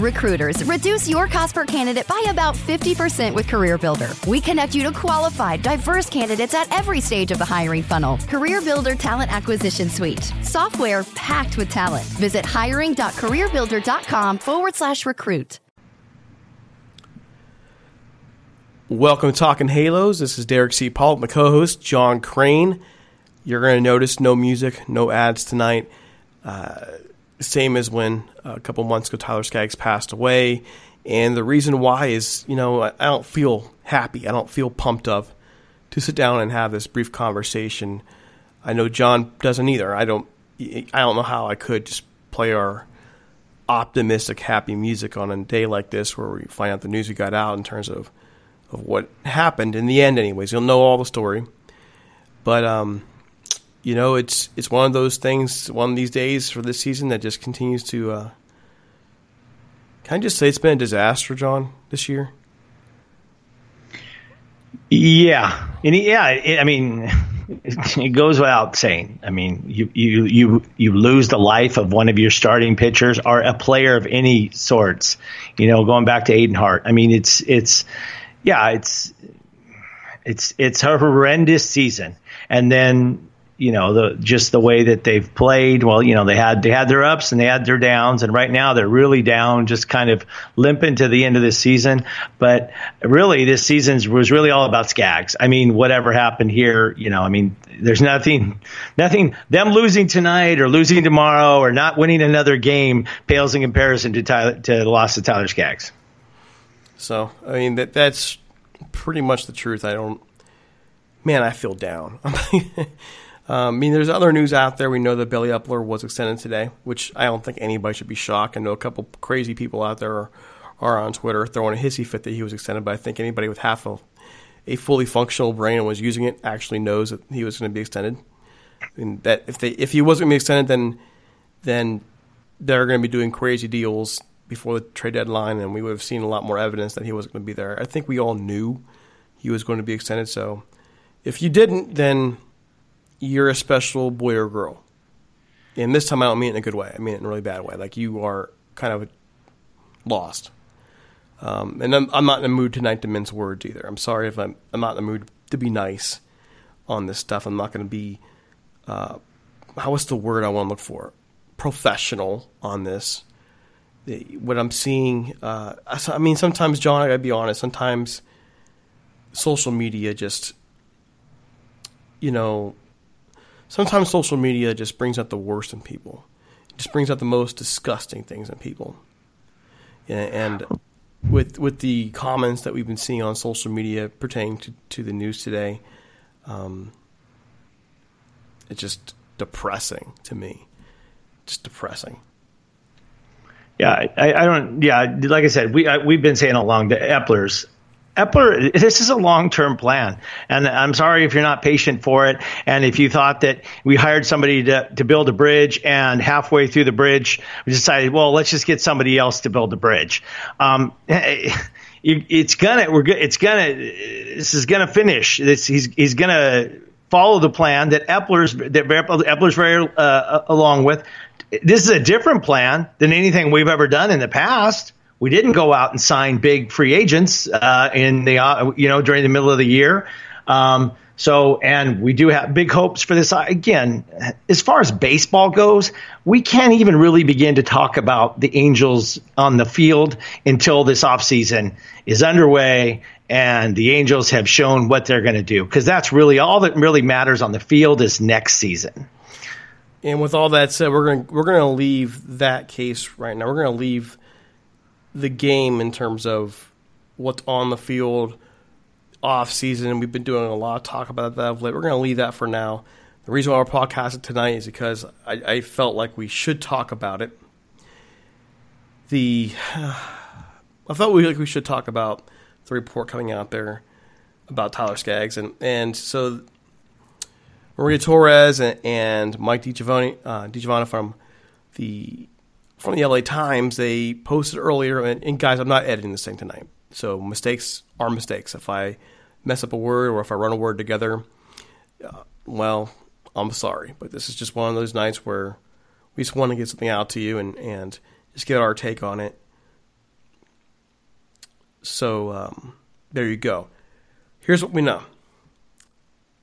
Recruiters, reduce your cost per candidate by about 50% with CareerBuilder. We connect you to qualified, diverse candidates at every stage of the hiring funnel. CareerBuilder Talent Acquisition Suite. Software packed with talent. Visit hiring.careerbuilder.com forward slash recruit. Welcome to Talking Halos. This is Derek C. Paul, my co host, John Crane. You're going to notice no music, no ads tonight. Uh, same as when a couple months ago Tyler Skaggs passed away. And the reason why is, you know, I don't feel happy. I don't feel pumped up to sit down and have this brief conversation. I know John doesn't either. I don't. I don't know how I could just play our optimistic, happy music on a day like this, where we find out the news we got out in terms of of what happened in the end. Anyways, you'll know all the story. But um, you know, it's it's one of those things, one of these days for this season that just continues to. Uh, can I just say it's been a disaster, John, this year? Yeah, and yeah, I mean, it goes without saying. I mean, you you you you lose the life of one of your starting pitchers or a player of any sorts. You know, going back to Adenhart. I mean, it's it's yeah, it's it's it's a horrendous season, and then you know the just the way that they've played. Well you know they had they had their ups and they had their downs and right now they're really down just kind of limping to the end of the season. But really this season was really all about Skaggs. I mean whatever happened here you know I mean there's nothing nothing them losing tonight or losing tomorrow or not winning another game pales in comparison to Tyler, to the loss of Tyler Skaggs. So I mean that that's pretty much the truth. I don't man I feel down Um, I mean, there's other news out there. We know that Billy Eppler was extended today, which I don't think anybody should be shocked. I know a couple crazy people out there are, are on Twitter throwing a hissy fit that he was extended, but I think anybody with half a, a fully functional brain and was using it actually knows that he was going to be extended. And that if they if he wasn't going to be extended, then then they're going to be doing crazy deals before the trade deadline, and we would have seen a lot more evidence that he wasn't going to be there. I think we all knew he was going to be extended. So if you didn't, then you're a special boy or girl. And this time I don't mean it in a good way. I mean it in a really bad way. Like you are kind of lost. Um, and I'm, I'm, not in the mood tonight to mince words either. I'm sorry if I'm, I'm not in the mood to be nice on this stuff. I'm not going to be, uh, how what's the word I want to look for? Professional on this. What I'm seeing, uh, I mean, sometimes, John, I gotta be honest, sometimes social media just, you know, sometimes social media just brings out the worst in people. It just brings out the most disgusting things in people. And with with the comments that we've been seeing on social media pertaining to, to the news today, um, it's just depressing to me. Just depressing. Yeah, I, I, don't. Yeah, like I said, we I, we've been saying along the Eppler's Eppler, this is a long term plan. And I'm sorry if you're not patient for it. And if you thought that we hired somebody to, to build a bridge and halfway through the bridge, we decided, well, let's just get somebody else to build the bridge. Um, it's gonna, we're it's gonna, this is gonna finish. This, he's, he's gonna follow the plan that Eppler's, that Eppler's very, uh, along with. This is a different plan than anything we've ever done in the past. We didn't go out and sign big free agents uh, in the uh, you know during the middle of the year. Um, so, and we do have big hopes for this. Again, as far as baseball goes, we can't even really begin to talk about the Angels on the field until this offseason is underway and the Angels have shown what they're going to do. Because that's really all that really matters on the field is next season. And with all that said, we're going we're going to leave that case right now. We're going to leave the game in terms of what's on the field off season. We've been doing a lot of talk about that of late. We're going to leave that for now. The reason why we're podcasting tonight is because I, I felt like we should talk about it. The I felt we like we should talk about the report coming out there about Tyler Skaggs and and so Maria Torres and, and Mike DiGiovanna, uh, DiGiovanna from the from the LA Times, they posted earlier, and, and, guys, I'm not editing this thing tonight. So mistakes are mistakes. If I mess up a word or if I run a word together, uh, well, I'm sorry. But this is just one of those nights where we just want to get something out to you and, and just get our take on it. So um, there you go. Here's what we know.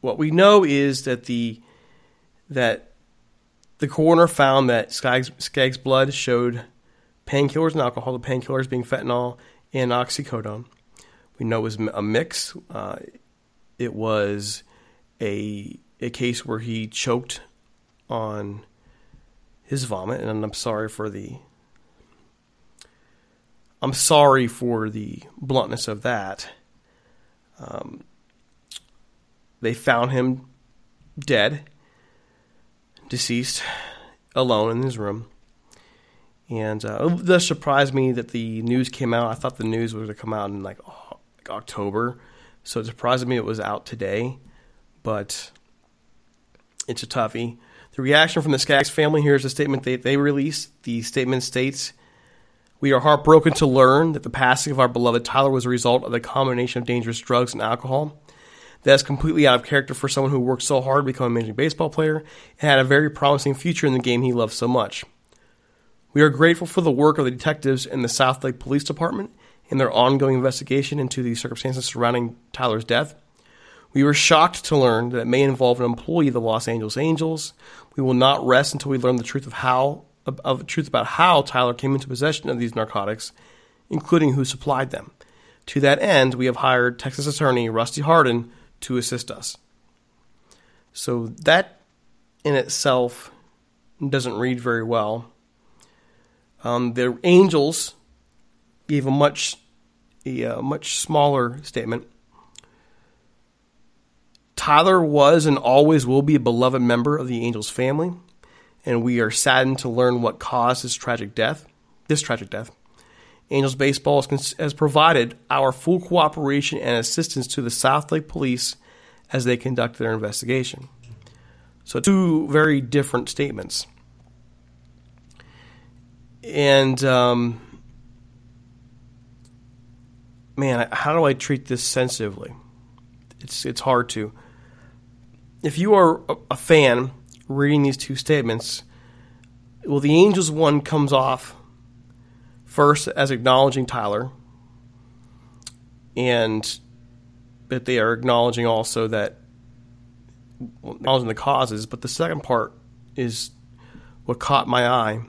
What we know is that the that the coroner found that Skaggs, Skaggs' blood showed painkillers and alcohol. The painkillers being fentanyl and oxycodone. We know it was a mix. Uh, it was a a case where he choked on his vomit, and I'm sorry for the I'm sorry for the bluntness of that. Um, they found him dead, deceased, alone in his room. And uh, it does surprise me that the news came out. I thought the news was going to come out in like, oh, like October. So it surprised me it was out today. But it's a toughie. The reaction from the Skaggs family here's a statement they, they released. The statement states We are heartbroken to learn that the passing of our beloved Tyler was a result of the combination of dangerous drugs and alcohol. That is completely out of character for someone who worked so hard to become a major baseball player and had a very promising future in the game he loved so much. We are grateful for the work of the detectives in the Southlake Police Department in their ongoing investigation into the circumstances surrounding Tyler's death. We were shocked to learn that it may involve an employee of the Los Angeles Angels. We will not rest until we learn the truth of how of the truth about how Tyler came into possession of these narcotics, including who supplied them. To that end, we have hired Texas attorney Rusty Hardin to assist us. So that in itself doesn't read very well. Um, the Angels gave a much a, a much smaller statement. Tyler was and always will be a beloved member of the Angels family, and we are saddened to learn what caused his tragic death. This tragic death. Angels Baseball has provided our full cooperation and assistance to the Southlake Police as they conduct their investigation. So, two very different statements. And, um, man, how do I treat this sensitively? It's, it's hard to if you are a fan reading these two statements, well, the Angels one comes off first as acknowledging Tyler, and that they are acknowledging also that well, acknowledging the causes. But the second part is what caught my eye,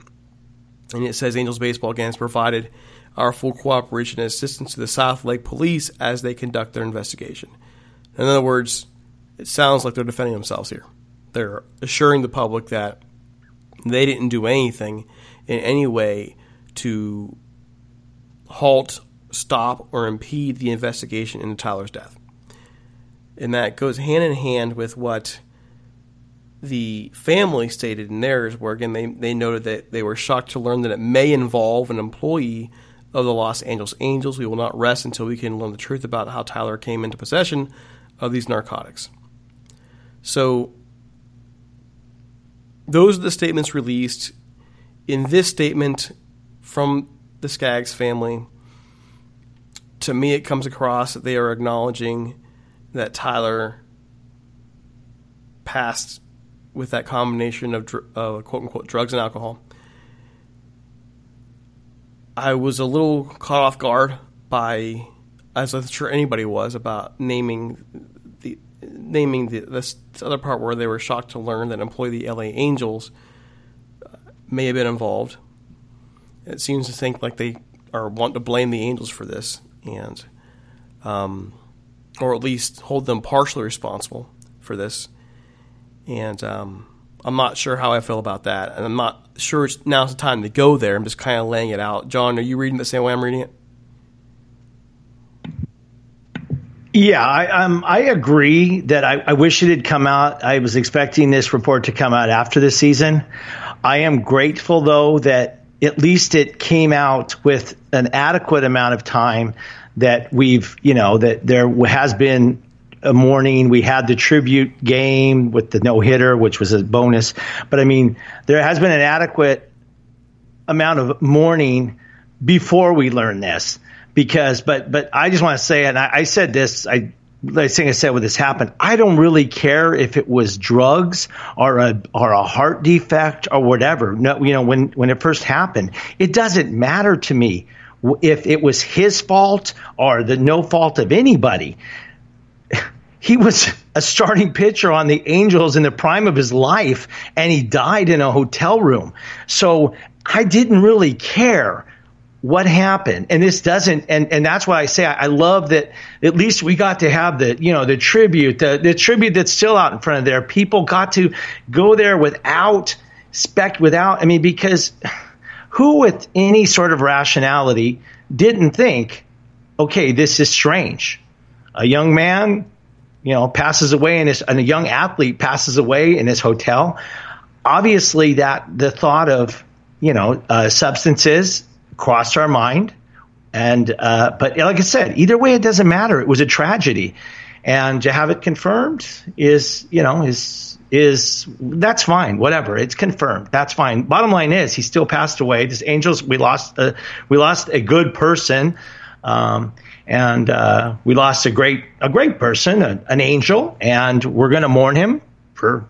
and it says Angels baseball again has provided our full cooperation and assistance to the Southlake Police as they conduct their investigation. In other words it sounds like they're defending themselves here. They're assuring the public that they didn't do anything in any way to halt, stop, or impede the investigation into Tyler's death. And that goes hand in hand with what the family stated in theirs, where again they, they noted that they were shocked to learn that it may involve an employee of the Los Angeles Angels. We will not rest until we can learn the truth about how Tyler came into possession of these narcotics. So those are the statements released. In this statement from the Skaggs family, to me, it comes across that they are acknowledging that Tyler passed with that combination of quote unquote drugs and alcohol. I was a little caught off guard by, as I'm sure anybody was, about naming the naming the, this other part where they were shocked to learn that employee the LA Angels uh, may have been involved. It seems to think like they are want to blame the Angels for this, and um, or at least hold them partially responsible for this. And um, I'm not sure how I feel about that, and I'm not sure it's, now's the time to go there. I'm just kind of laying it out. John, are you reading the same way I'm reading it? Yeah, I, um, I agree that I, I, wish it had come out. I was expecting this report to come out after the season. I am grateful, though, that at least it came out with an adequate amount of time that we've, you know, that there has been a mourning. We had the tribute game with the no hitter, which was a bonus. But I mean, there has been an adequate amount of mourning before we learned this because but but I just want to say and I, I said this I Think I said when this happened, I don't really care if it was drugs or a or a heart defect or whatever. No, you know, when when it first happened, it doesn't matter to me if it was his fault or the no fault of anybody. He was a starting pitcher on the Angels in the prime of his life, and he died in a hotel room. So I didn't really care what happened? And this doesn't and and that's why i say I, I, love that at least we got to have the you know the tribute the, the tribute that's still out in front of there. People got to go there without spec without i mean because who with any sort of rationality didn't think okay this is strange. A young man you know passes away in his and a young athlete passes away in his hotel. Obviously that the thought of you know uh, substances crossed our mind. And uh, but like I said, either way, it doesn't matter. It was a tragedy, and to have it confirmed is you know is is that's fine. Whatever, it's confirmed. That's fine. Bottom line is he still passed away. This Angels, we lost a, we lost a good person. Um, and uh, we lost a great a great person, a, an angel, and we're going to mourn him for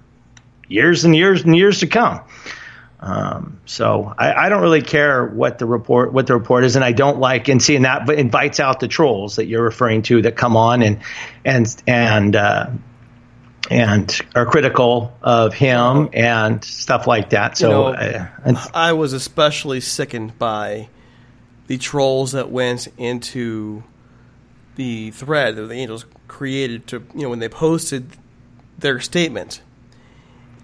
years and years and years to come. Um, so I, I, don't really care what the report what the report is, and I don't like and seeing that but invites out the trolls that you're referring to that come on and and and uh, and are critical of him and stuff like that. So you know, uh, I was especially sickened by the trolls that went into the thread that the Angels created to you know when they posted their statement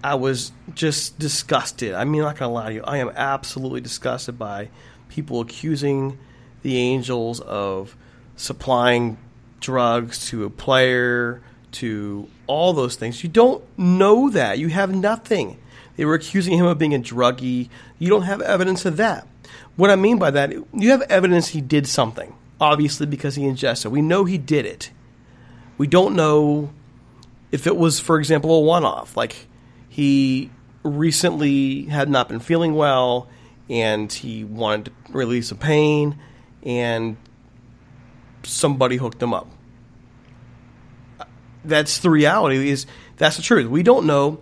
I was just disgusted. I mean, I'm not gonna lie to you. I am absolutely disgusted by people accusing the Angels of supplying drugs to a player, to all those things. You don't know that. You have nothing. They were accusing him of being a druggie. You don't have evidence of that. What I mean by that, you have evidence he did something, obviously, because he ingested. We know he did it. We don't know if it was, for example, a one off. Like, he recently had not been feeling well and he wanted to release some pain and somebody hooked him up. That's the reality is that's the truth. We don't know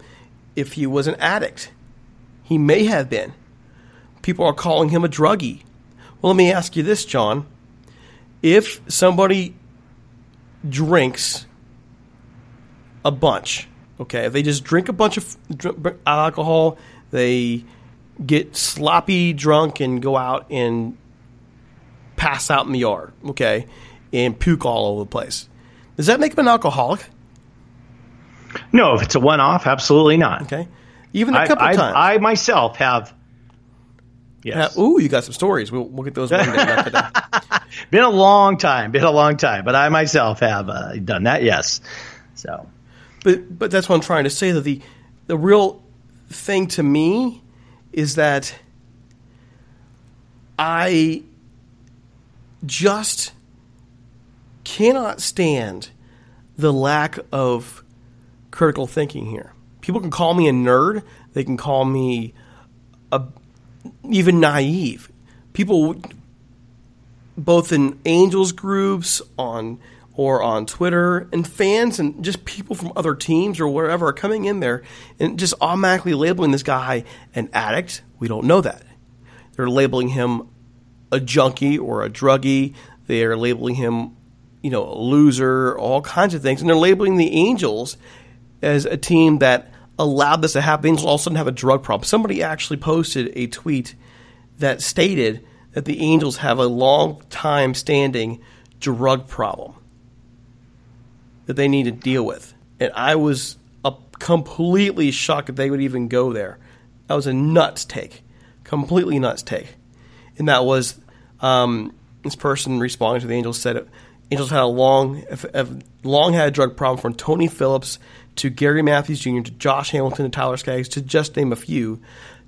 if he was an addict. He may have been. People are calling him a druggie. Well, let me ask you this, John. If somebody drinks a bunch Okay, if they just drink a bunch of alcohol, they get sloppy drunk and go out and pass out in the yard, okay, and puke all over the place. Does that make them an alcoholic? No, if it's a one-off, absolutely not. Okay, even a couple I, times. I myself have. Yes. ooh, you got some stories. We'll, we'll get those one day. Been a long time. Been a long time, but I myself have uh, done that. Yes. So. But but that's what I'm trying to say. That the the real thing to me is that I just cannot stand the lack of critical thinking here. People can call me a nerd. They can call me a, even naive. People, both in angels groups, on or on Twitter, and fans and just people from other teams or wherever are coming in there and just automatically labeling this guy an addict. We don't know that. They're labeling him a junkie or a druggie. They are labeling him, you know, a loser, all kinds of things. And they're labeling the Angels as a team that allowed this to happen. The Angels all of a sudden have a drug problem. Somebody actually posted a tweet that stated that the Angels have a long time standing drug problem that they need to deal with. And I was a, completely shocked that they would even go there. That was a nuts take, completely nuts take. And that was um, this person responding to the Angels said Angels had a long, a long had a drug problem from Tony Phillips to Gary Matthews Jr. to Josh Hamilton to Tyler Skaggs to just name a few.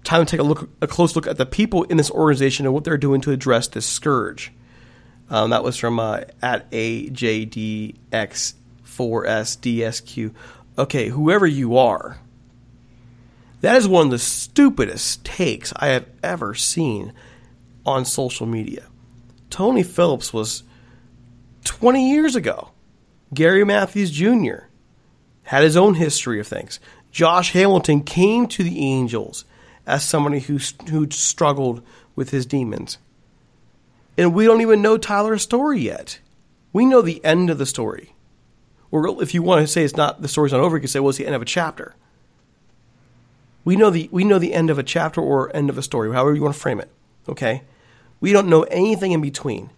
Time to take a look, a close look at the people in this organization and what they're doing to address this scourge. Um, that was from uh, at AJDX 4SDSQ. Okay, whoever you are, that is one of the stupidest takes I have ever seen on social media. Tony Phillips was 20 years ago. Gary Matthews Jr. had his own history of things. Josh Hamilton came to the Angels as somebody who who struggled with his demons. and we don't even know Tyler's story yet. We know the end of the story. Or if you want to say it's not the story's not over, you can say, well, it's the end of a chapter. We know the we know the end of a chapter or end of a story, however you want to frame it. Okay, we don't know anything in between,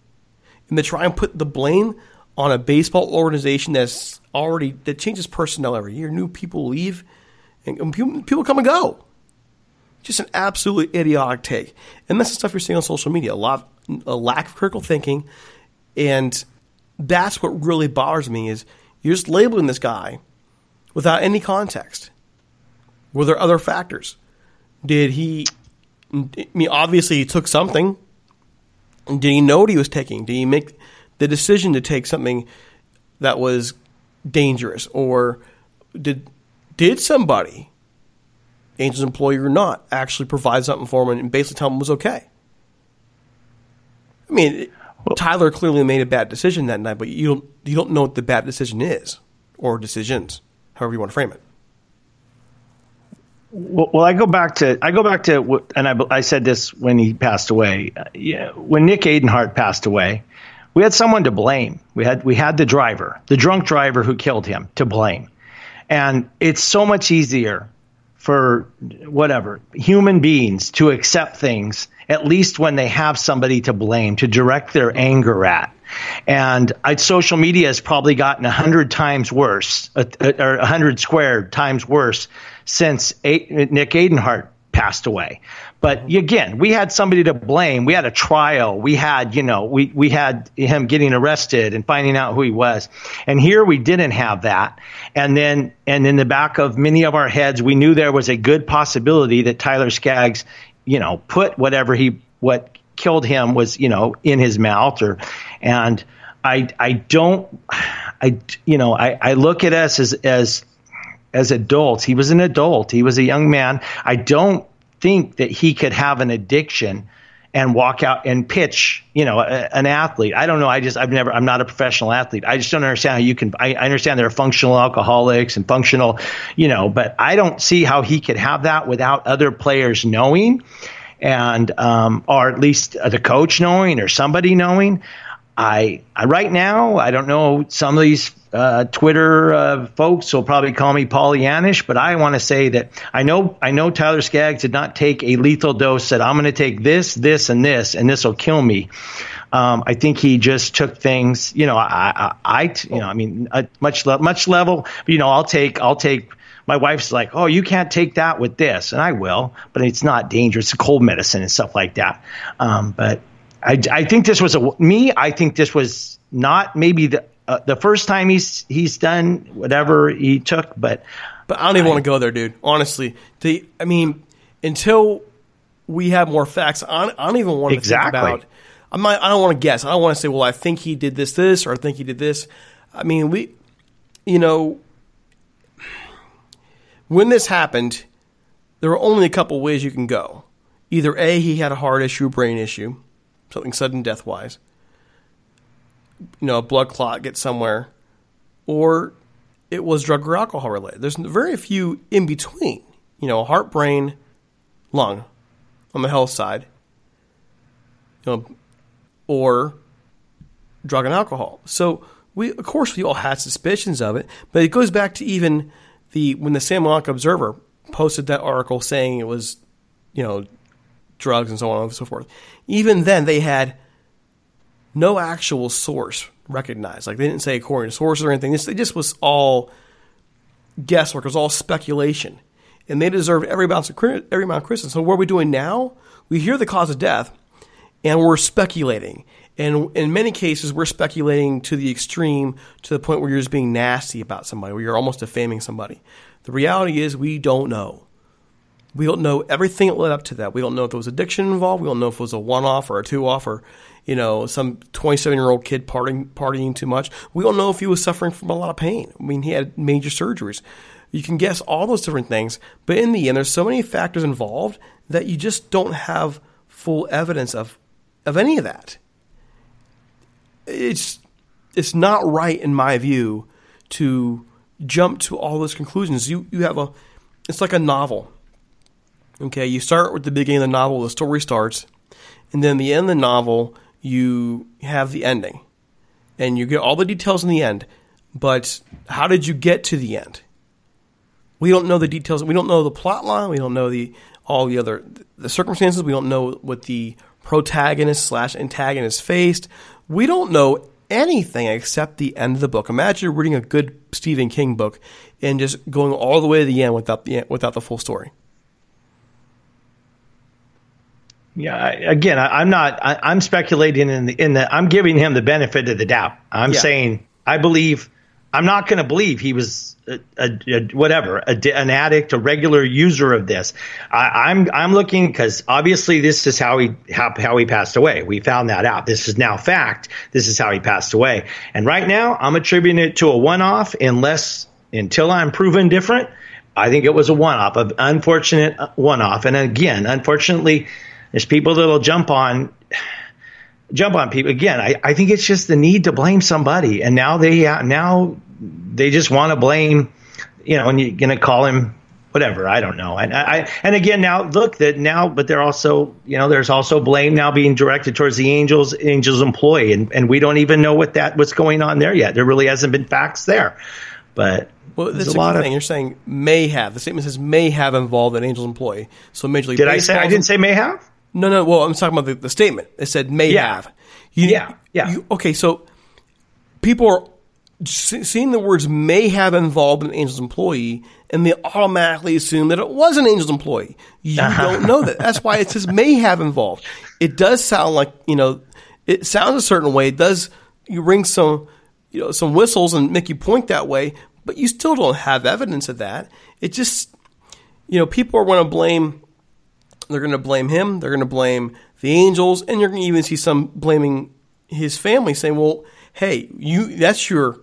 and to try and put the blame on a baseball organization that's already that changes personnel every year, new people leave, and people, people come and go. Just an absolutely idiotic take, and that's the stuff you're seeing on social media. A lot, a lack of critical thinking, and that's what really bothers me is you're just labeling this guy without any context. Were there other factors? Did he? I mean, obviously he took something. Did he know what he was taking? Did he make the decision to take something that was dangerous, or did did somebody, Angels employee or not, actually provide something for him and basically tell him it was okay? I mean, well, Tyler clearly made a bad decision that night, but you don't you don't know what the bad decision is or decisions, however you want to frame it. Well, I go back to I go back to and I, I said this when he passed away. Yeah, when Nick Adenhart passed away, we had someone to blame. We had we had the driver, the drunk driver who killed him, to blame. And it's so much easier for whatever human beings to accept things at least when they have somebody to blame to direct their anger at and I, social media has probably gotten a hundred times worse, uh, or a hundred squared times worse since a- Nick Adenhart passed away. But again, we had somebody to blame. We had a trial. We had, you know, we, we had him getting arrested and finding out who he was. And here we didn't have that. And then, and in the back of many of our heads, we knew there was a good possibility that Tyler Skaggs, you know, put whatever he, what killed him was, you know, in his mouth or, and I, I don't, I, you know, I, I look at us as, as, as adults. He was an adult. He was a young man. I don't think that he could have an addiction and walk out and pitch, you know, a, an athlete. I don't know. I just, I've never, I'm not a professional athlete. I just don't understand how you can, I, I, understand there are functional alcoholics and functional, you know, but I don't see how he could have that without other players knowing and, um, or at least the coach knowing or somebody knowing. I, I right now, I don't know some of these uh, Twitter uh, folks will probably call me Pollyannish, but I want to say that I know I know Tyler Skaggs did not take a lethal dose. Said I'm going to take this, this, and this, and this will kill me. Um, I think he just took things. You know, I, I, I you know, I mean, uh, much much level. You know, I'll take I'll take. My wife's like, oh, you can't take that with this, and I will, but it's not dangerous. It's cold medicine and stuff like that. Um, but I, I think this was a me. I think this was not maybe the uh, the first time he's he's done whatever he took, but but I don't even I, want to go there, dude. Honestly, the I mean, until we have more facts, I don't, I don't even want to exactly. think about. I'm not, I don't want to guess. I don't want to say, well, I think he did this, this, or I think he did this. I mean, we, you know, when this happened, there were only a couple ways you can go. Either A, he had a heart issue, brain issue, something sudden death wise you know, a blood clot gets somewhere, or it was drug or alcohol related. There's very few in between. You know, heart, brain, lung on the health side, you know, or drug and alcohol. So we, of course, we all had suspicions of it, but it goes back to even the when the Santa Monica Observer posted that article saying it was, you know, drugs and so on and so forth. Even then, they had no actual source recognized. Like they didn't say according to sources or anything. This it just was all guesswork. It was all speculation, and they deserved every amount of every amount of criticism. So what are we doing now? We hear the cause of death, and we're speculating. And in many cases, we're speculating to the extreme, to the point where you're just being nasty about somebody, where you're almost defaming somebody. The reality is, we don't know. We don't know everything that led up to that. We don't know if there was addiction involved. We don't know if it was a one off or a two off or you know, some 27 year old kid partying, partying too much. We don't know if he was suffering from a lot of pain. I mean, he had major surgeries. You can guess all those different things, but in the end, there's so many factors involved that you just don't have full evidence of of any of that. It's it's not right in my view to jump to all those conclusions. You you have a it's like a novel. Okay, you start with the beginning of the novel, the story starts, and then the end of the novel, you have the ending, and you get all the details in the end. But how did you get to the end? We don't know the details. We don't know the plot line. We don't know the all the other the circumstances. We don't know what the protagonist slash antagonist faced. We don't know anything except the end of the book. Imagine reading a good Stephen King book and just going all the way to the end without the without the full story. Yeah, I, again, I, am not. I, am speculating in the in the. I'm giving him the benefit of the doubt. I'm yeah. saying I believe. I'm not going to believe he was a, a, a whatever a, an addict, a regular user of this. I, am I'm, I'm looking because obviously this is how he how, how he passed away. We found that out. This is now fact. This is how he passed away. And right now, I'm attributing it to a one-off, unless until I'm proven different. I think it was a one-off, an unfortunate uh, one-off. And again, unfortunately there's people that'll jump on jump on people again. I, I think it's just the need to blame somebody, and now they uh, now they just want to blame, you know, and you're gonna call him whatever. I don't know. And I, and again now look that now, but they're also you know there's also blame now being directed towards the Angels Angels employee, and and we don't even know what that what's going on there yet. There really hasn't been facts there, but. Well, that's a, a lot of thing. You're saying may have. The statement says may have involved an Angels employee. So Major League. Did I say I didn't say may have? No, no. Well, I'm talking about the, the statement. It said may yeah. have. You, yeah, yeah. You, okay, so people are seeing the words may have involved an Angels employee, and they automatically assume that it was an Angels employee. You uh-huh. don't know that. That's why it says may have involved. It does sound like you know. It sounds a certain way. It does. You ring some, you know, some whistles and make you point that way, but you still don't have evidence of that. It just, you know, people are going to blame they're going to blame him. They're going to blame the angels, and you're going to even see some blaming his family, saying, "Well, hey, you that's your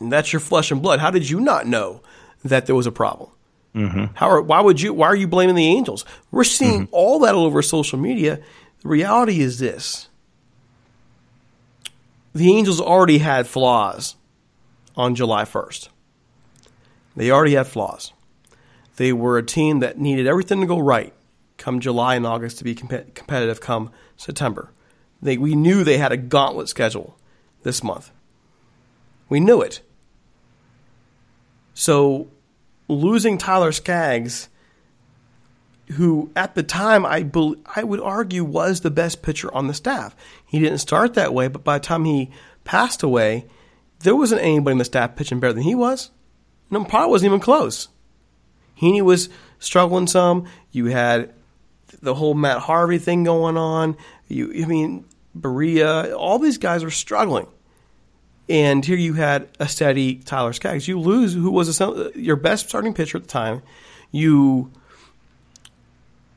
that's your flesh and blood. How did you not know that there was a problem? Mm-hmm. How are, why would you? Why are you blaming the angels? We're seeing mm-hmm. all that all over social media. The reality is this: the angels already had flaws on July first. They already had flaws. They were a team that needed everything to go right come July and August to be comp- competitive come September. They, we knew they had a gauntlet schedule this month. We knew it. So losing Tyler Skaggs, who at the time I, be, I would argue was the best pitcher on the staff. He didn't start that way, but by the time he passed away, there wasn't anybody in the staff pitching better than he was. No, probably wasn't even close. Heaney was struggling some. You had the whole Matt Harvey thing going on. You, I mean, Barria, all these guys are struggling. And here you had a steady Tyler Skaggs. You lose who was a, your best starting pitcher at the time. You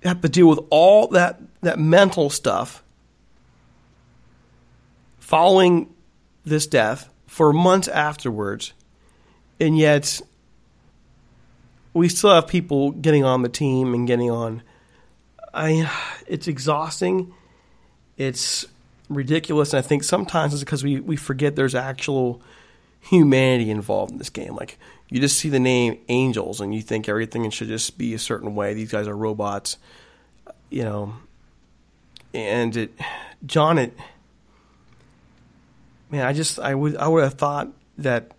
have to deal with all that that mental stuff following this death for months afterwards, and yet we still have people getting on the team and getting on I it's exhausting. It's ridiculous, and I think sometimes it's because we, we forget there's actual humanity involved in this game. Like you just see the name Angels, and you think everything should just be a certain way. These guys are robots, you know. And it, John, it, man, I just I would I would have thought that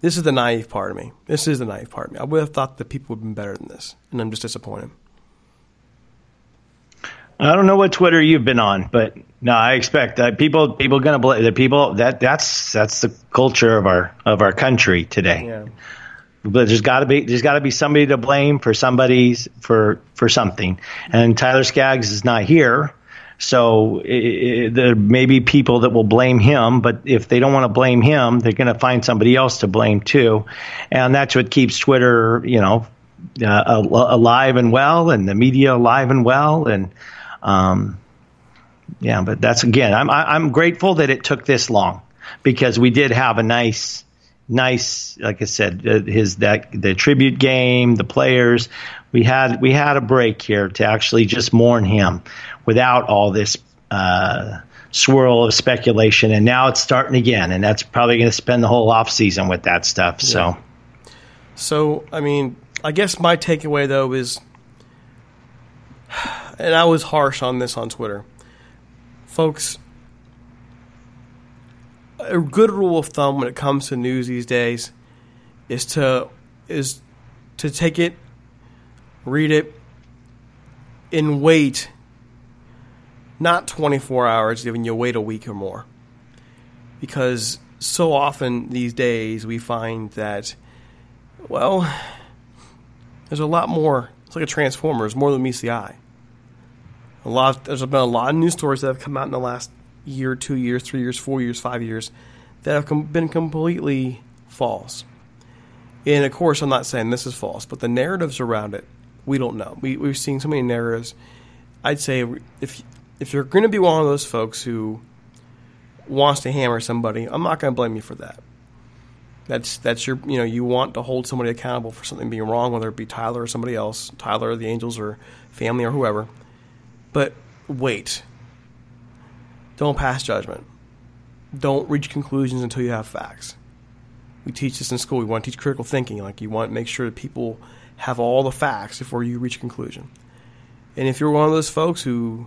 this is the naive part of me. This is the naive part of me. I would have thought that people would have been better than this, and I'm just disappointed. I don't know what Twitter you've been on, but no, I expect that people people going to blame the people that that's that's the culture of our of our country today. Yeah. But there's got to be there's got to be somebody to blame for somebody's for for something, and Tyler Skaggs is not here, so it, it, there may be people that will blame him. But if they don't want to blame him, they're going to find somebody else to blame too, and that's what keeps Twitter, you know, uh, alive and well, and the media alive and well, and um, yeah, but that's again, I'm I'm grateful that it took this long because we did have a nice, nice, like I said, uh, his that the tribute game, the players. We had we had a break here to actually just mourn him without all this. Uh, swirl of speculation, and now it's starting again, and that's probably going to spend the whole off season with that stuff. So, so I mean, I guess my takeaway though is and I was harsh on this on Twitter. folks, a good rule of thumb when it comes to news these days is to is to take it, read it, and wait not 24 hours, even you wait a week or more. Because so often these days we find that, well, there's a lot more. It's like a transformer. it's more than meets the eye. A lot. Of, there's been a lot of news stories that have come out in the last year, two years, three years, four years, five years that have com- been completely false. And of course, I'm not saying this is false, but the narratives around it, we don't know. We, we've seen so many narratives. I'd say if if you're going to be one of those folks who wants to hammer somebody, I'm not going to blame you for that. That's that's your you know you want to hold somebody accountable for something being wrong, whether it be Tyler or somebody else, Tyler or the Angels or family or whoever. But wait. Don't pass judgment. Don't reach conclusions until you have facts. We teach this in school. We want to teach critical thinking. Like you want to make sure that people have all the facts before you reach a conclusion. And if you're one of those folks who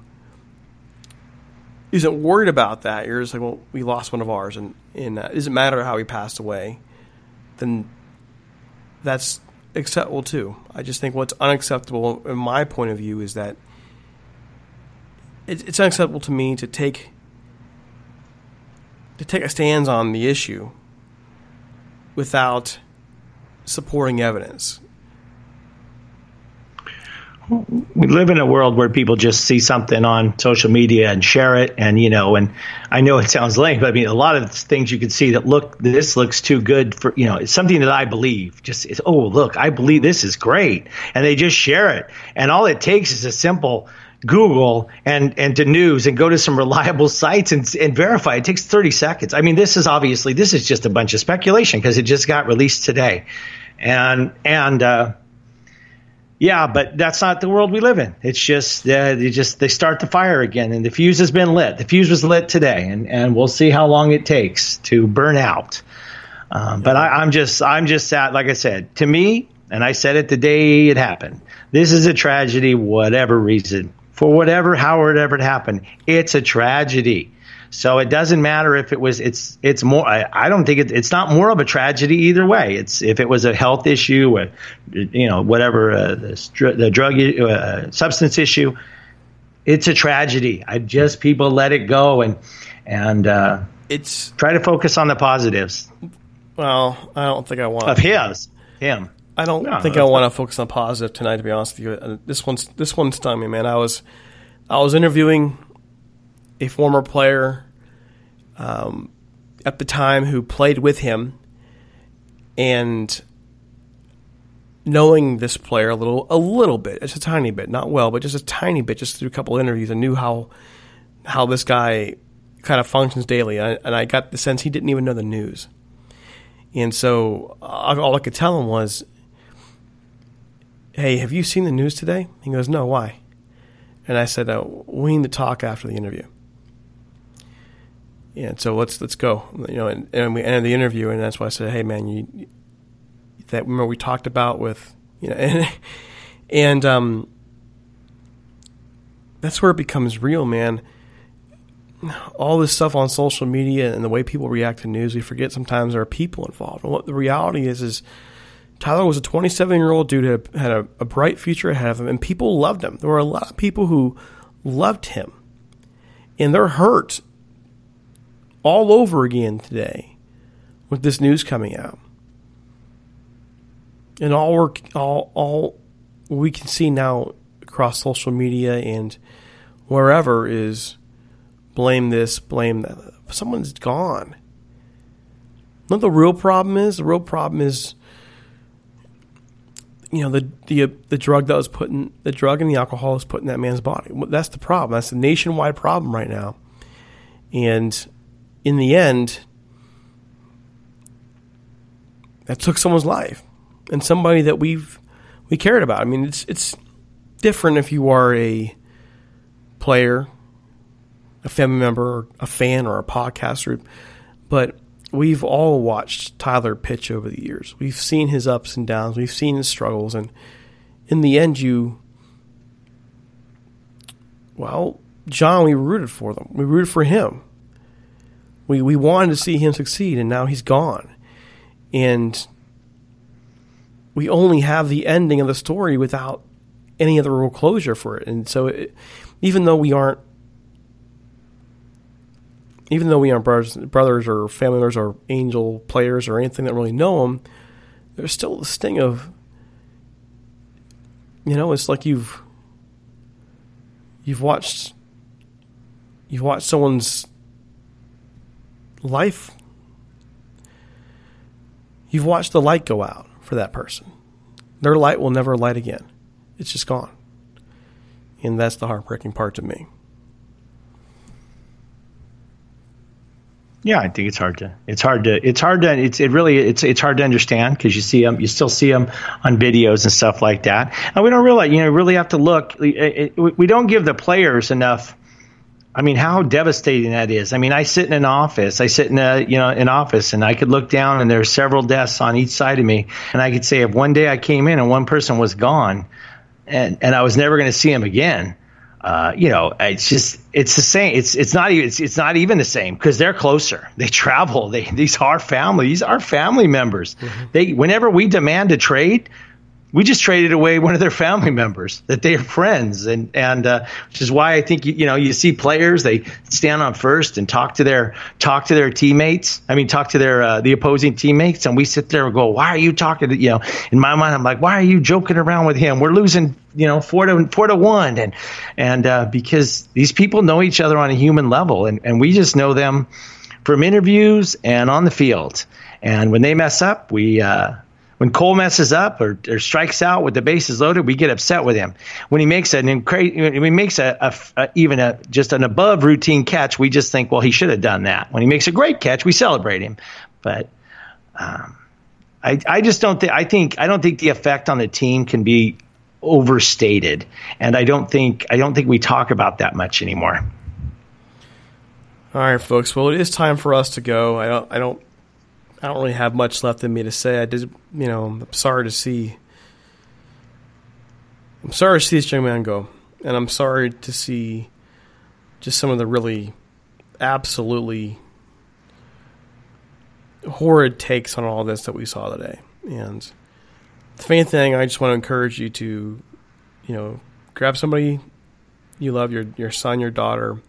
isn't worried about that, you're just like, well, we lost one of ours, and, and uh, it doesn't matter how he passed away, then that's acceptable too. I just think what's unacceptable, in my point of view, is that it, it's unacceptable to me to take to take a stance on the issue without supporting evidence we live in a world where people just see something on social media and share it and you know and i know it sounds lame but i mean a lot of things you can see that look this looks too good for you know it's something that i believe. Just oh look i believe this is great. And they just share it. And all it takes is a simple google and and to news and go to some reliable sites and, and verify. It takes 30 seconds. I mean this is obviously this is just a bunch of speculation because it just got released today. And and uh yeah, but that's not the world we live in. It's just uh, they just they start the fire again, and the fuse has been lit. The fuse was lit today, and, and we'll see how long it takes to burn out. Um, but I, I'm just I'm just sad. Like I said, to me, and I said it the day it happened. This is a tragedy, whatever reason, for whatever, however it happened. It's a tragedy. So it doesn't matter if it was. It's it's more. I, I don't think it, it's not more of a tragedy either way. It's if it was a health issue, or, you know, whatever uh, the, the drug uh, substance issue. It's a tragedy. I just people let it go and and uh, it's try to focus on the positives. Well, I don't think I want of his him. I don't no, think I want to focus on positive tonight. To be honest with you, uh, this one's this one stung me, man. I was I was interviewing a former player um, at the time who played with him, and knowing this player a little, a little bit, just a tiny bit, not well, but just a tiny bit, just through a couple of interviews, I knew how how this guy kind of functions daily, and I, and I got the sense he didn't even know the news. And so all I could tell him was, "Hey, have you seen the news today?" He goes, "No, why?" And I said, oh, "We need to talk after the interview." Yeah, so let's let's go. You know, and, and we ended the interview, and that's why I said, "Hey, man, you that remember we talked about with you know, and, and um, that's where it becomes real, man. All this stuff on social media and the way people react to news, we forget sometimes there are people involved. And what the reality is is Tyler was a 27 year old dude who had, had a, a bright future ahead of him, and people loved him. There were a lot of people who loved him, and they're hurt all over again today with this news coming out. And all we're, all all we can see now across social media and wherever is blame this, blame that. Someone's gone. What the real problem is? The real problem is, you know, the the the drug that was put in the drug and the alcohol is put in that man's body. That's the problem. That's the nationwide problem right now. And in the end, that took someone's life and somebody that we've we cared about. I mean, it's it's different if you are a player, a family member, a fan, or a podcaster, but we've all watched Tyler pitch over the years. We've seen his ups and downs. We've seen his struggles, and in the end, you well, John, we rooted for them. We rooted for him. We we wanted to see him succeed, and now he's gone. And we only have the ending of the story without any other real closure for it. And so, it, even though we aren't, even though we aren't brothers, brothers or family members or angel players or anything that really know him, there's still the sting of, you know, it's like you've you've watched you've watched someone's life you've watched the light go out for that person their light will never light again it's just gone and that's the heartbreaking part to me Yeah, I think it's hard to it's hard to it's hard to it's it really it's it's hard to understand because you see them you still see them on videos and stuff like that, and we don't realize you know really have to look. We don't give the players enough. I mean, how devastating that is. I mean, I sit in an office. I sit in a you know an office, and I could look down, and there's several desks on each side of me, and I could say if one day I came in and one person was gone, and and I was never going to see him again uh, you know, it's just it's the same. It's it's not even it's, it's not even the same because they're closer. They travel. They these are family. These are family members. Mm-hmm. They whenever we demand a trade, we just traded away one of their family members that they're friends. And and uh, which is why I think you, you know you see players they stand on first and talk to their talk to their teammates. I mean talk to their uh, the opposing teammates. And we sit there and go why are you talking to you know? In my mind I'm like why are you joking around with him? We're losing you know four to four to one. And and uh, because these people know each other on a human level. And and we just know them from interviews and on the field. And when they mess up we uh, when Cole messes up or, or, strikes out with the bases loaded, we get upset with him. When he makes an when he makes a, a, a, even a just an above routine catch, we just think, well, he should have done that. When he makes a great catch, we celebrate him. But um, I, I just don't think I think I don't think the effect on the team can be overstated, and I don't think I don't think we talk about that much anymore. All right, folks. Well, it is time for us to go. I don't. I don't I don't really have much left in me to say. I did, you know, I'm sorry to see. I'm sorry to see this young man go, and I'm sorry to see just some of the really, absolutely horrid takes on all this that we saw today. And the main thing, I just want to encourage you to, you know, grab somebody you love, your your son, your daughter,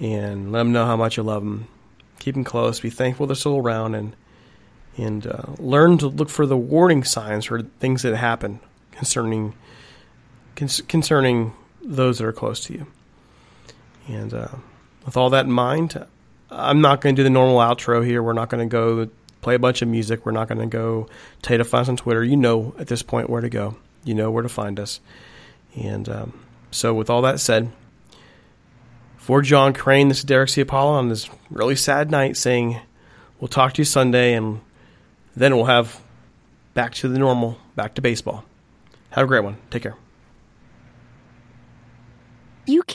and let them know how much you love them keep them close, be thankful they're still around, and and uh, learn to look for the warning signs for things that happen concerning concerning those that are close to you. And uh, with all that in mind, I'm not going to do the normal outro here. We're not going to go play a bunch of music. We're not going to go tell us on Twitter. You know at this point where to go. You know where to find us. And um, so, with all that said, for John Crane, this is Derek C. Apollo on this really sad night saying, We'll talk to you Sunday, and then we'll have back to the normal, back to baseball. Have a great one. Take care.